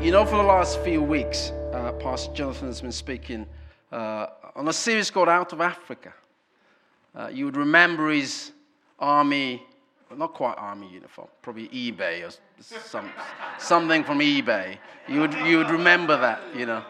You know, for the last few weeks, uh, Pastor Jonathan has been speaking uh, on a series called Out of Africa. Uh, you would remember his army, well, not quite army uniform, probably eBay or some, something from eBay. You would, you would remember that, you know.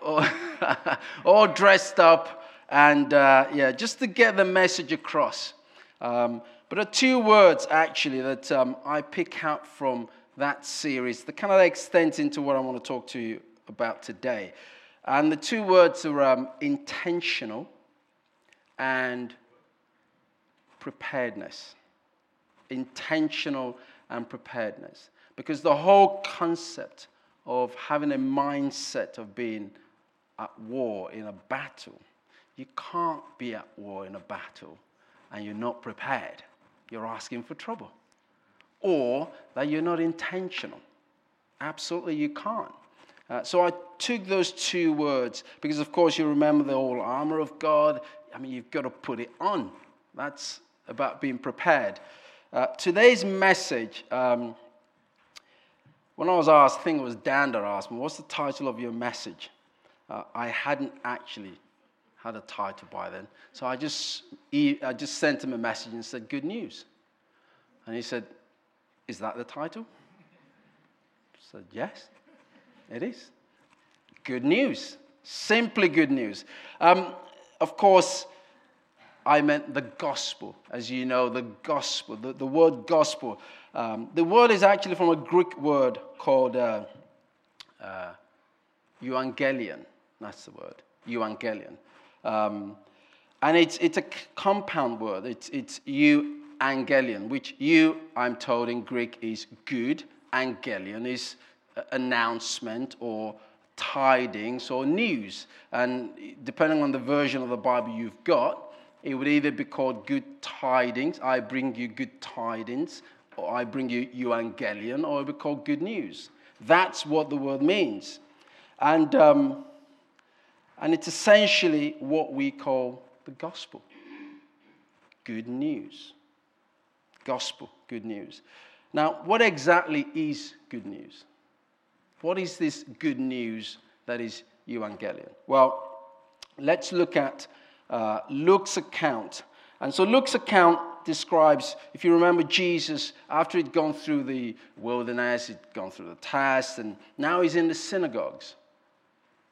All, dressed up and, uh, yeah, just to get the message across. Um, but there are two words, actually, that um, I pick out from that series that kind of extends into what I want to talk to you about today. And the two words are um, intentional and preparedness. Intentional and preparedness. Because the whole concept of having a mindset of being at war in a battle, you can't be at war in a battle and you're not prepared. You're asking for trouble. Or that you're not intentional. Absolutely, you can't. Uh, so I took those two words because, of course, you remember the whole armor of God. I mean, you've got to put it on. That's about being prepared. Uh, today's message, um, when I was asked, I think it was Dan that asked me, What's the title of your message? Uh, I hadn't actually had a title by then. So I just, I just sent him a message and said, Good news. And he said, Is that the title? I said, Yes. It is. Good news. Simply good news. Um, of course, I meant the gospel. As you know, the gospel, the, the word gospel. Um, the word is actually from a Greek word called uh, uh, euangelion. That's the word, euangelion. Um, and it's, it's a compound word. It's, it's euangelion, which you, I'm told in Greek, is good. Angelion is announcement or tidings or news. And depending on the version of the Bible you've got, it would either be called good tidings, I bring you good tidings, or I bring you evangelion, or it would be called good news. That's what the word means. And, um, and it's essentially what we call the gospel good news. Gospel, good news. Now, what exactly is good news? What is this good news that is Evangelion? Well, let's look at uh, Luke's account. And so Luke's account describes, if you remember Jesus, after he'd gone through the wilderness, he'd gone through the test, and now he's in the synagogues.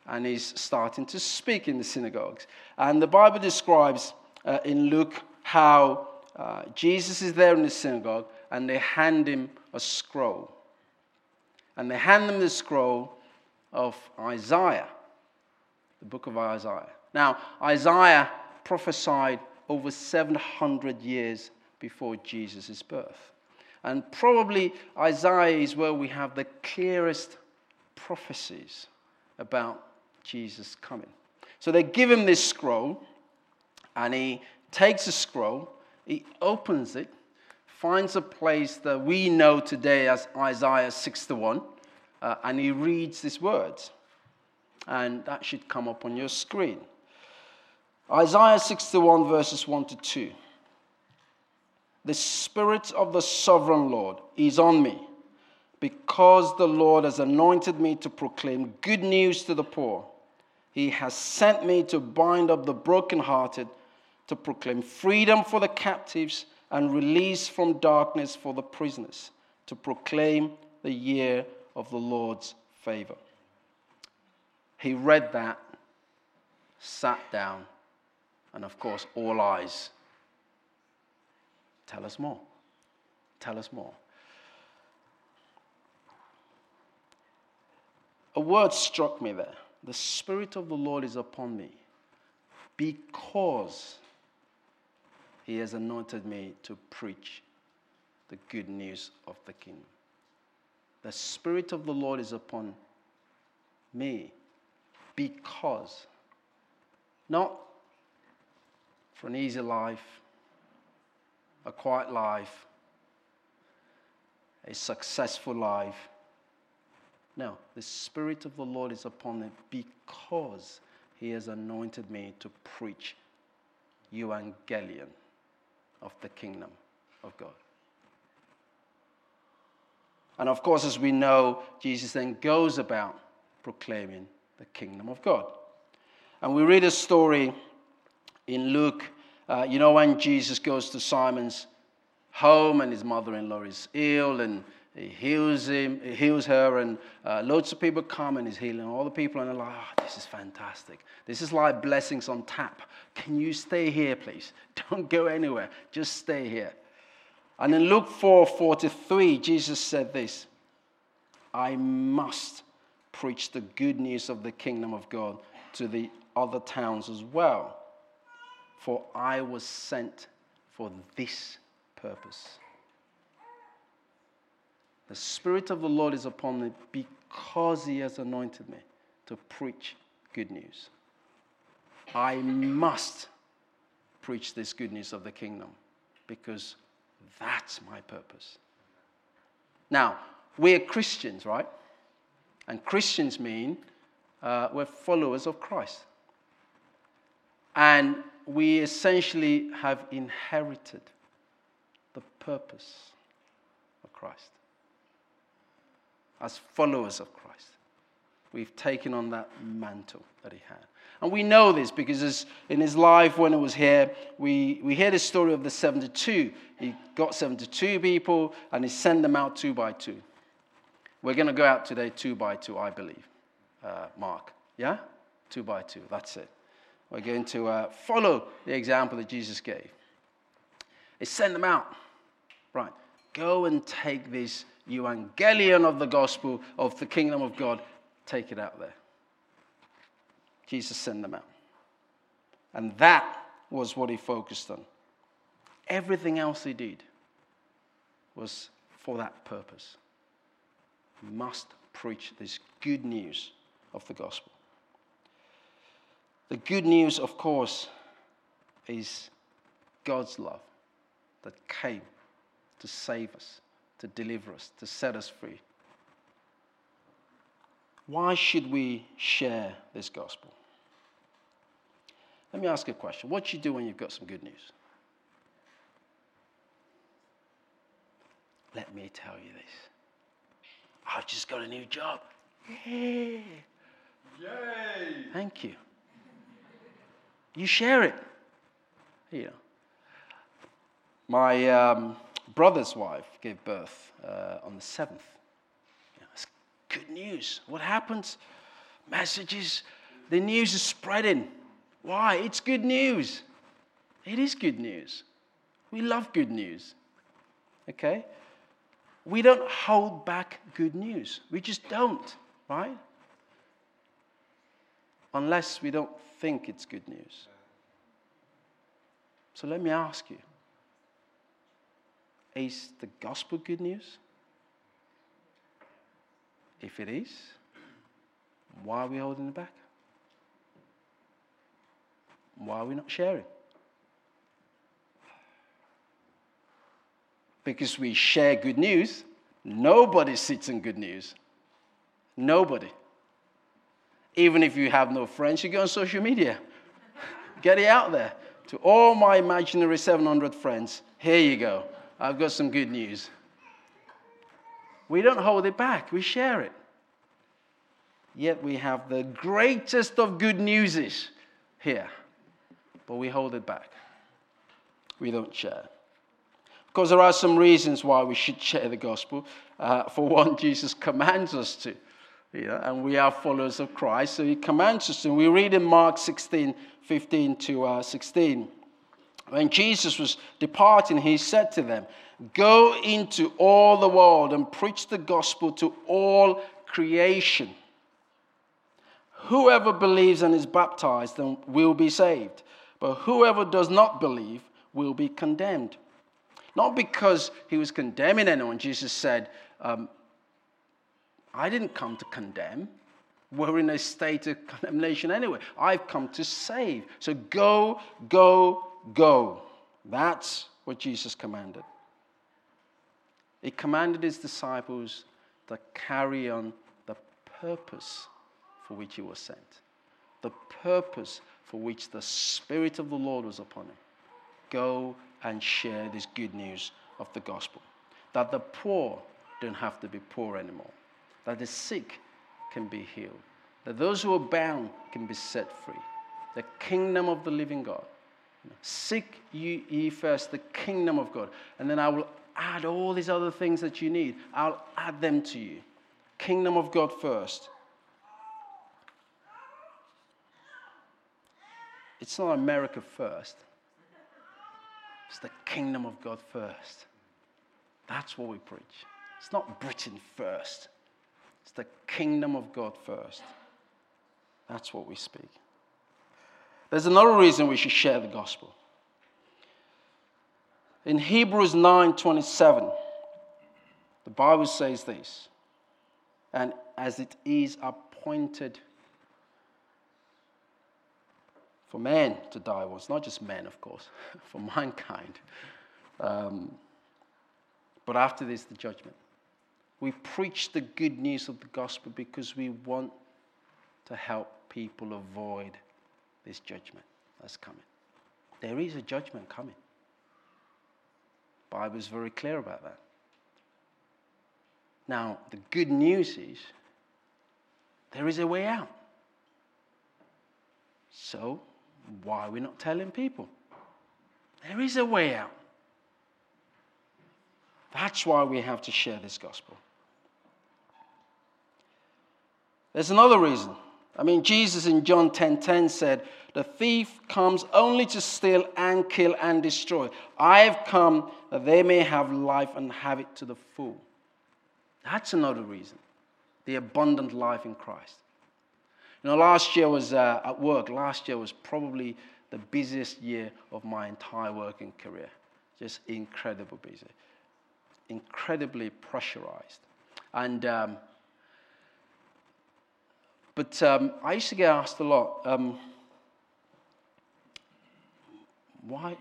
And he's starting to speak in the synagogues. And the Bible describes uh, in Luke how uh, Jesus is there in the synagogue and they hand him a scroll and they hand him the scroll of Isaiah, the book of Isaiah. Now, Isaiah prophesied over 700 years before Jesus' birth. And probably Isaiah is where we have the clearest prophecies about Jesus coming. So they give him this scroll, and he takes the scroll, he opens it, finds a place that we know today as Isaiah 61, uh, and he reads these words. And that should come up on your screen. Isaiah 61, verses 1 to 2. The Spirit of the Sovereign Lord is on me, because the Lord has anointed me to proclaim good news to the poor. He has sent me to bind up the brokenhearted, to proclaim freedom for the captives and release from darkness for the prisoners, to proclaim the year of the Lord's favor. He read that, sat down, and of course, all eyes. Tell us more. Tell us more. A word struck me there. The Spirit of the Lord is upon me because he has anointed me to preach the good news of the kingdom. The Spirit of the Lord is upon me because, not for an easy life, a quiet life, a successful life. No, the Spirit of the Lord is upon me because He has anointed me to preach evangelion of the kingdom of God. And of course, as we know, Jesus then goes about proclaiming the kingdom of God. And we read a story in Luke, uh, you know, when Jesus goes to Simon's home and his mother in law is ill and he heals him, he heals her, and uh, loads of people come and he's healing all the people, and they're like, oh, this is fantastic. This is like blessings on tap. Can you stay here, please? Don't go anywhere. Just stay here. And in Luke 4 43, Jesus said this I must preach the good news of the kingdom of God to the other towns as well, for I was sent for this purpose. The Spirit of the Lord is upon me because He has anointed me to preach good news. I must preach this good news of the kingdom because that's my purpose. Now, we're Christians, right? And Christians mean uh, we're followers of Christ. And we essentially have inherited the purpose of Christ. As followers of Christ, we've taken on that mantle that he had. And we know this because in his life when he was here, we, we hear the story of the 72. He got 72 people and he sent them out two by two. We're going to go out today two by two, I believe. Uh, Mark. Yeah? Two by two. That's it. We're going to uh, follow the example that Jesus gave. He sent them out. Right. Go and take this evangelion of the gospel of the kingdom of God. Take it out there. Jesus sent them out. And that was what he focused on. Everything else he did was for that purpose. He must preach this good news of the gospel. The good news, of course, is God's love that came to save us, to deliver us, to set us free. Why should we share this gospel? Let me ask you a question. What do you do when you've got some good news? Let me tell you this. I've just got a new job. Yay! Yay! Thank you. You share it. You know. My um, brother's wife gave birth uh, on the 7th. You know, it's good news. What happens? Messages, the news is spreading. Why? It's good news. It is good news. We love good news. Okay? We don't hold back good news. We just don't, right? Unless we don't think it's good news. So let me ask you is the gospel good news? If it is, why are we holding it back? Why are we not sharing? Because we share good news, nobody sits in good news. Nobody. Even if you have no friends, you go on social media. Get it out there. To all my imaginary 700 friends, here you go. I've got some good news. We don't hold it back, we share it. Yet we have the greatest of good newses here, but we hold it back. We don't share. Because there are some reasons why we should share the gospel. Uh, for one, Jesus commands us to. Know, and we are followers of Christ, so he commands us to. We read in Mark 16, 15 to uh, 16. When Jesus was departing, he said to them, Go into all the world and preach the gospel to all creation. Whoever believes and is baptized will be saved, but whoever does not believe will be condemned. Not because he was condemning anyone, Jesus said, um, I didn't come to condemn. We're in a state of condemnation anyway. I've come to save. So go, go, go. That's what Jesus commanded. He commanded his disciples to carry on the purpose for which he was sent, the purpose for which the Spirit of the Lord was upon him. Go and share this good news of the gospel. That the poor don't have to be poor anymore, that the sick can be healed, that those who are bound can be set free. The kingdom of the living God. Seek ye first the kingdom of God, and then I will add all these other things that you need. I'll add them to you. Kingdom of God first. It's not America first, it's the kingdom of God first. That's what we preach. It's not Britain first, it's the kingdom of God first. That's what we speak. There's another reason we should share the gospel. In Hebrews 9:27, the Bible says this, and as it is appointed for man to die once, not just men, of course, for mankind. Um, but after this, the judgment. We preach the good news of the gospel because we want to help people avoid this judgment that's coming. There is a judgment coming. The Bible is very clear about that. Now, the good news is there is a way out. So, why are we not telling people? There is a way out. That's why we have to share this gospel. There's another reason. I mean, Jesus in John 10:10 10, 10 said, "The thief comes only to steal and kill and destroy. I have come that they may have life and have it to the full." That's another reason. The abundant life in Christ. You know, last year was uh, at work. Last year was probably the busiest year of my entire working career. Just incredibly busy incredibly pressurized. And, um, but um, I used to get asked a lot, um, why,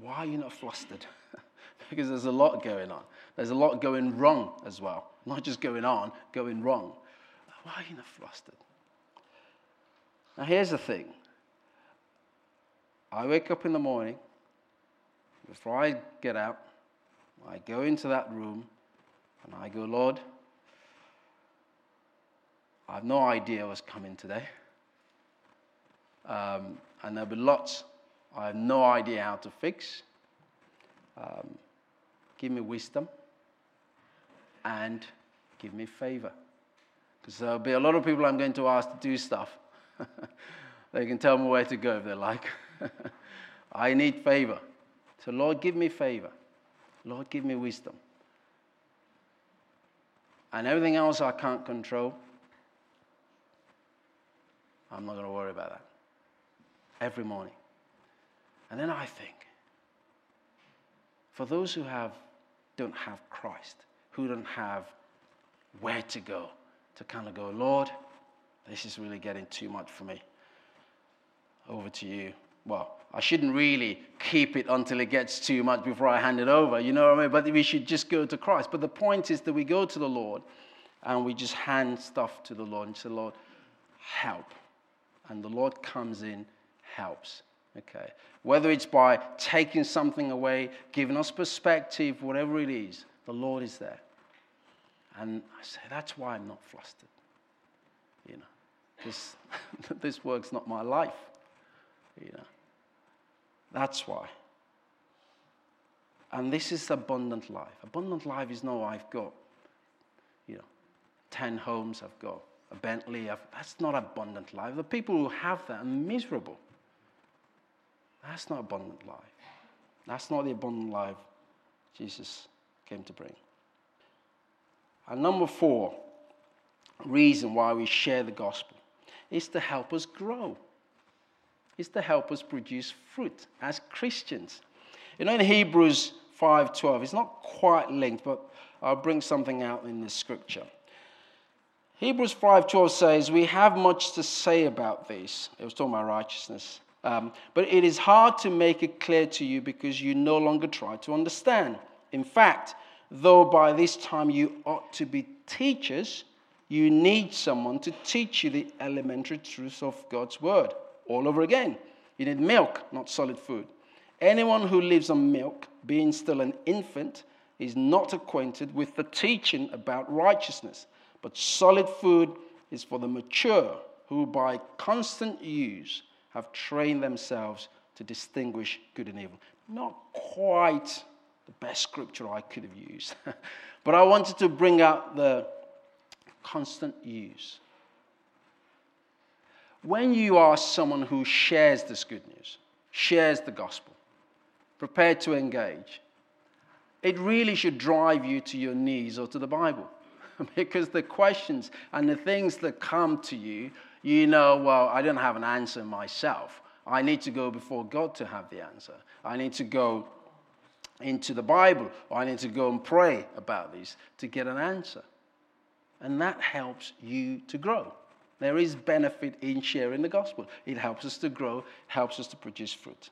why are you not flustered? because there's a lot going on. There's a lot going wrong as well. Not just going on, going wrong. Why are you not flustered? Now, here's the thing I wake up in the morning, before I get out, I go into that room and I go, Lord, I have no idea what's coming today. Um, and there'll be lots I have no idea how to fix. Um, give me wisdom and give me favor. Because there'll be a lot of people I'm going to ask to do stuff. they can tell me where to go if they like. I need favor. So, Lord, give me favor. Lord, give me wisdom. And everything else I can't control, I'm not going to worry about that. Every morning. And then I think, for those who have, don't have Christ, who don't have where to go, to kind of go, Lord, this is really getting too much for me. Over to you. Well, I shouldn't really keep it until it gets too much before I hand it over. You know what I mean? But we should just go to Christ. But the point is that we go to the Lord and we just hand stuff to the Lord and say, Lord, help. And the Lord comes in, helps. Okay. Whether it's by taking something away, giving us perspective, whatever it is, the Lord is there. And I say, that's why I'm not flustered. You know, because this work's not my life. You know. That's why. And this is abundant life. Abundant life is no, I've got, you know, 10 homes, I've got a Bentley. That's not abundant life. The people who have that are miserable. That's not abundant life. That's not the abundant life Jesus came to bring. And number four reason why we share the gospel is to help us grow is to help us produce fruit as Christians. You know, in Hebrews 5:12, it's not quite linked, but I'll bring something out in the scripture. Hebrews 5:12 says, "We have much to say about this." It was talking about righteousness. Um, but it is hard to make it clear to you because you no longer try to understand. In fact, though by this time you ought to be teachers, you need someone to teach you the elementary truths of God's word all over again. You need milk, not solid food. Anyone who lives on milk, being still an infant, is not acquainted with the teaching about righteousness. But solid food is for the mature, who by constant use have trained themselves to distinguish good and evil. Not quite the best scripture I could have used, but I wanted to bring out the constant use. When you are someone who shares this good news, shares the gospel, prepared to engage, it really should drive you to your knees or to the Bible. because the questions and the things that come to you, you know, well, I don't have an answer myself. I need to go before God to have the answer. I need to go into the Bible, or I need to go and pray about these to get an answer. And that helps you to grow. There is benefit in sharing the gospel. It helps us to grow, helps us to produce fruit.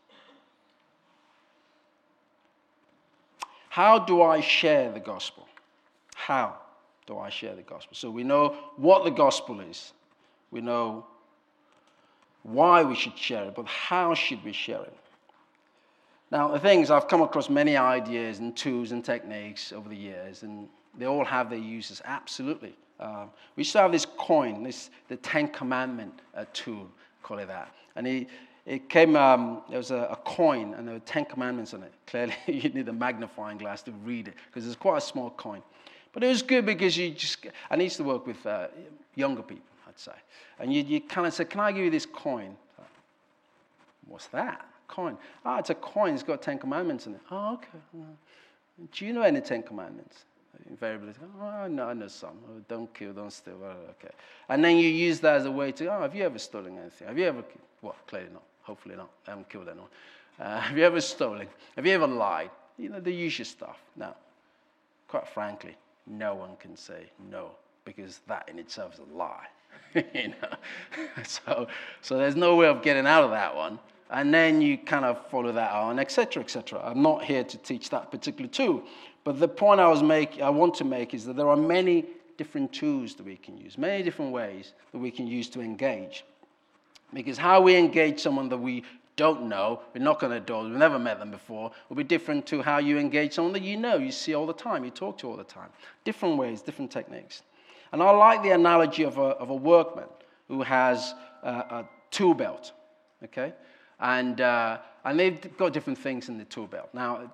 How do I share the gospel? How? Do I share the gospel? So we know what the gospel is. We know why we should share it, but how should we share it? Now, the thing is, I've come across many ideas and tools and techniques over the years, and they all have their uses, absolutely. Um, we still have this coin, this the Ten Commandment uh, tool, call it that. And it, it came, um, there was a, a, coin, and there were Ten Commandments on it. Clearly, you need a magnifying glass to read it, because it's quite a small coin. But it was good because you just, I used to work with uh, younger people, I'd say. And you, you kind of said, Can I give you this coin? What's that? Coin. Ah, oh, it's a coin. It's got Ten Commandments in it. Oh, okay. Do you know any Ten Commandments? Invariably, oh, no, I know some. Oh, don't kill, don't steal. Oh, okay. And then you use that as a way to, oh, have you ever stolen anything? Have you ever, well, clearly not. Hopefully not. I haven't killed anyone. Uh, have you ever stolen? Have you ever lied? You know, the usual stuff. Now, quite frankly, no one can say no because that in itself is a lie. you know? so, so there's no way of getting out of that one. And then you kind of follow that on, etc., etc. I'm not here to teach that particular tool, but the point I was make, I want to make is that there are many different tools that we can use, many different ways that we can use to engage. Because how we engage someone that we don't know, we knock on their doors, we've never met them before, will be different to how you engage someone that you know, you see all the time, you talk to all the time. Different ways, different techniques. And I like the analogy of a, of a workman who has a, a tool belt, okay? And, uh, and they've got different things in the tool belt. Now,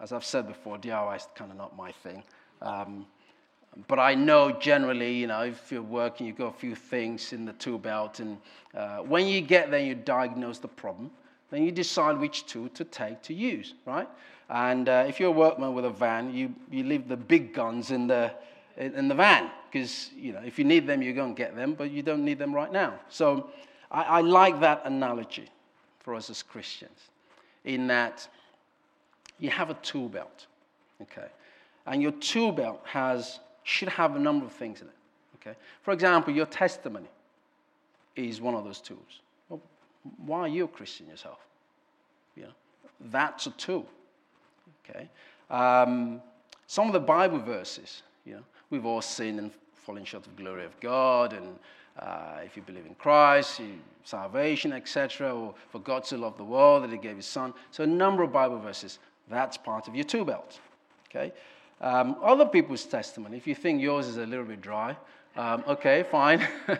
as I've said before, DIY is kind of not my thing. Um, but I know generally, you know, if you're working, you've got a few things in the tool belt, and uh, when you get there, you diagnose the problem. Then you decide which tool to take to use, right? And uh, if you're a workman with a van, you, you leave the big guns in the, in the van, because, you know, if you need them, you go and get them, but you don't need them right now. So I, I like that analogy for us as Christians, in that you have a tool belt, okay? And your tool belt has should have a number of things in it. Okay? For example, your testimony is one of those tools. Well, why are you a Christian yourself? You know, that's a tool. Okay? Um, some of the Bible verses, you know, we've all sinned and fallen short of the glory of God, and uh, if you believe in Christ, you, salvation, etc., or for God to love the world that He gave His Son. So a number of Bible verses. That's part of your tool belt. Okay? Um, other people's testimony, if you think yours is a little bit dry, um, okay, fine.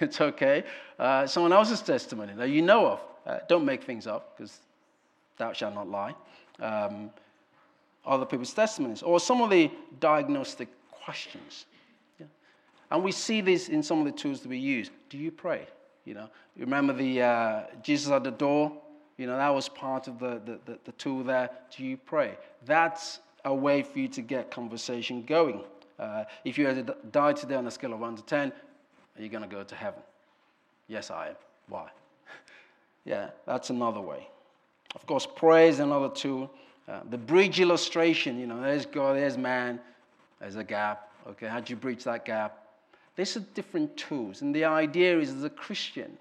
it's okay. Uh, someone else's testimony that you know of. Uh, don't make things up because thou shalt not lie. Um, other people's testimonies. Or some of the diagnostic questions. Yeah. And we see this in some of the tools that we use. Do you pray? You know, you remember the uh, Jesus at the door? You know, that was part of the, the, the, the tool there. Do you pray? That's a way for you to get conversation going. Uh, if you had to die today on a scale of 1 to 10, are you going to go to heaven? Yes, I am. Why? yeah, that's another way. Of course, praise another tool. Uh, the bridge illustration, you know, there's God, there's man, there's a gap. Okay, how do you bridge that gap? These are different tools. And the idea is, as a Christian,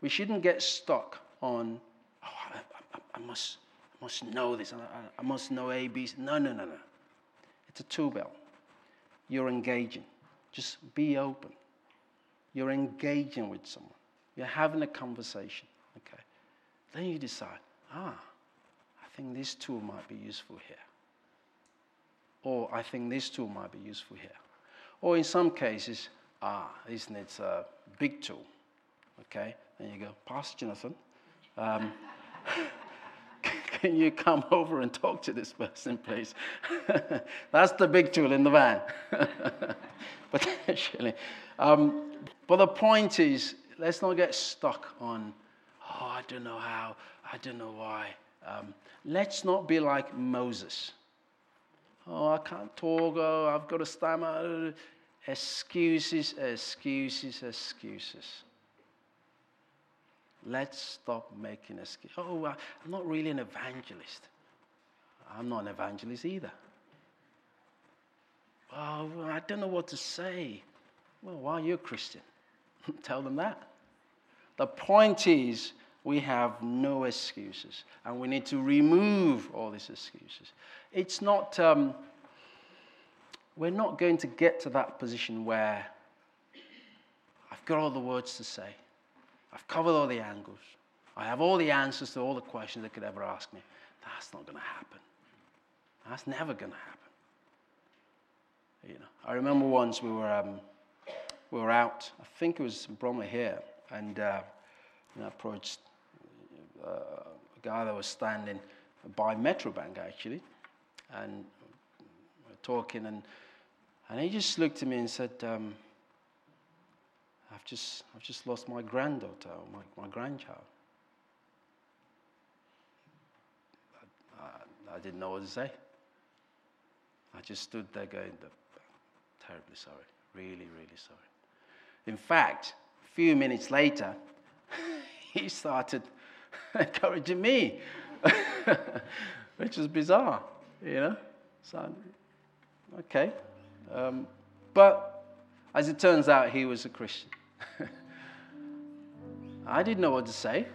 we shouldn't get stuck on, oh, I, I, I must, must know this, I, I must know ABs. No, no, no, no. It's a tool belt. You're engaging. Just be open. You're engaging with someone. You're having a conversation. Okay. Then you decide, ah, I think this tool might be useful here. Or I think this tool might be useful here. Or in some cases, ah, this needs a big tool. Okay. Then you go, Pastor Jonathan, um, can you come over and talk to this person, please? That's the big tool in the van, potentially. Um, but the point is, let's not get stuck on, oh, I don't know how, I don't know why. Um, let's not be like Moses. Oh, I can't talk, oh, I've got a stammer. Excuses, excuses, excuses. Let's stop making excuses. Oh, I'm not really an evangelist. I'm not an evangelist either. Oh, I don't know what to say. Well, why are you a Christian? Tell them that. The point is, we have no excuses, and we need to remove all these excuses. It's not, um, we're not going to get to that position where I've got all the words to say. I've covered all the angles. I have all the answers to all the questions they could ever ask me. That's not going to happen. That's never going to happen. You know, I remember once we were, um, we were out, I think it was Bromley here, and uh, know, approached uh, a guy that was standing by Metrobank actually, and we are talking, and, and he just looked at me and said, um, I've just, I've just lost my granddaughter, my, my grandchild. I, I, I didn't know what to say. I just stood there going, terribly sorry, really, really sorry. In fact, a few minutes later, he started encouraging me, which was bizarre, you know. So, okay. Um, but as it turns out, he was a Christian. I didn't know what to say.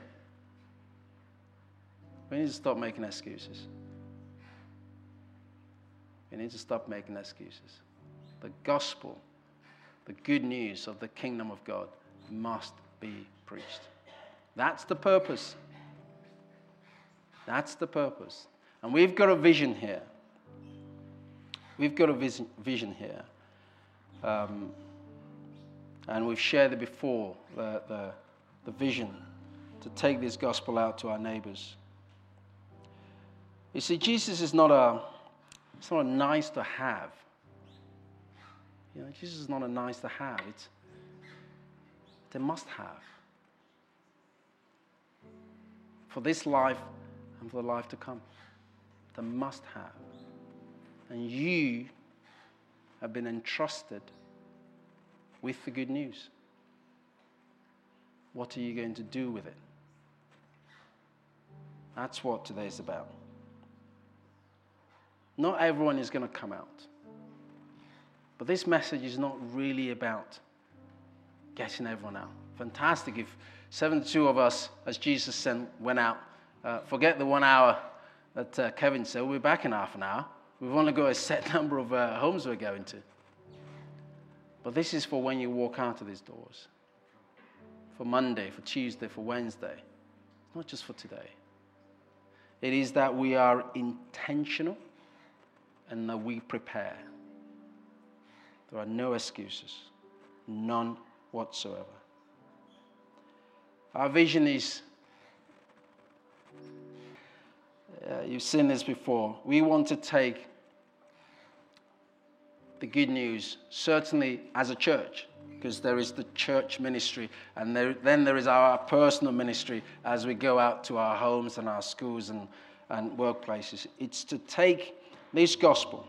We need to stop making excuses. We need to stop making excuses. The gospel, the good news of the kingdom of God, must be preached. That's the purpose. That's the purpose. And we've got a vision here. We've got a vision, here. Um, and we've shared it before the, the, the vision to take this gospel out to our neighbors. You see, Jesus is not a, it's not a nice to have. You know, Jesus is not a nice to have, it's, it's a must have. For this life and for the life to come. The must have. And you have been entrusted with the good news. What are you going to do with it? That's what today is about. Not everyone is going to come out. But this message is not really about getting everyone out. Fantastic if 72 of us, as Jesus sent, went out. Uh, forget the one hour that uh, Kevin said. We'll be back in half an hour. We've only got a set number of uh, homes we're going to. But this is for when you walk out of these doors. For Monday, for Tuesday, for Wednesday. Not just for today. It is that we are intentional and that we prepare. There are no excuses, none whatsoever. Our vision is uh, you've seen this before. We want to take the good news, certainly as a church, because there is the church ministry, and there, then there is our personal ministry as we go out to our homes and our schools and, and workplaces. It's to take this gospel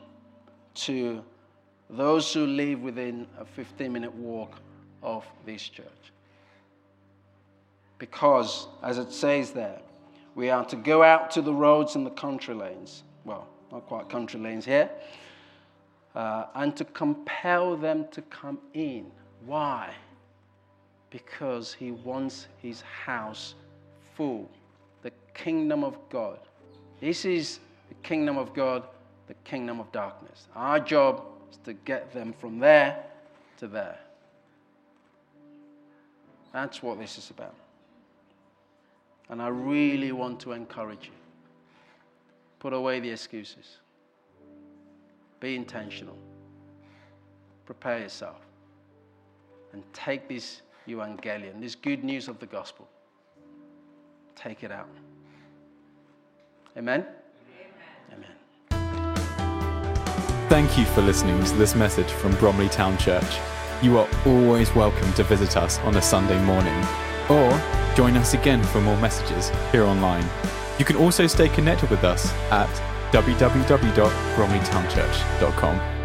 to those who live within a 15 minute walk of this church. Because, as it says there, we are to go out to the roads and the country lanes. Well, not quite country lanes here uh, and to compel them to come in. Why? Because he wants his house full. The kingdom of God. This is the kingdom of God, the kingdom of darkness. Our job is to get them from there to there. That's what this is about. And I really want to encourage you. Put away the excuses. Be intentional. Prepare yourself. And take this evangelion, this good news of the gospel. Take it out. Amen? Amen. Thank you for listening to this message from Bromley Town Church. You are always welcome to visit us on a Sunday morning or join us again for more messages here online. You can also stay connected with us at www.bromleytownchurch.com.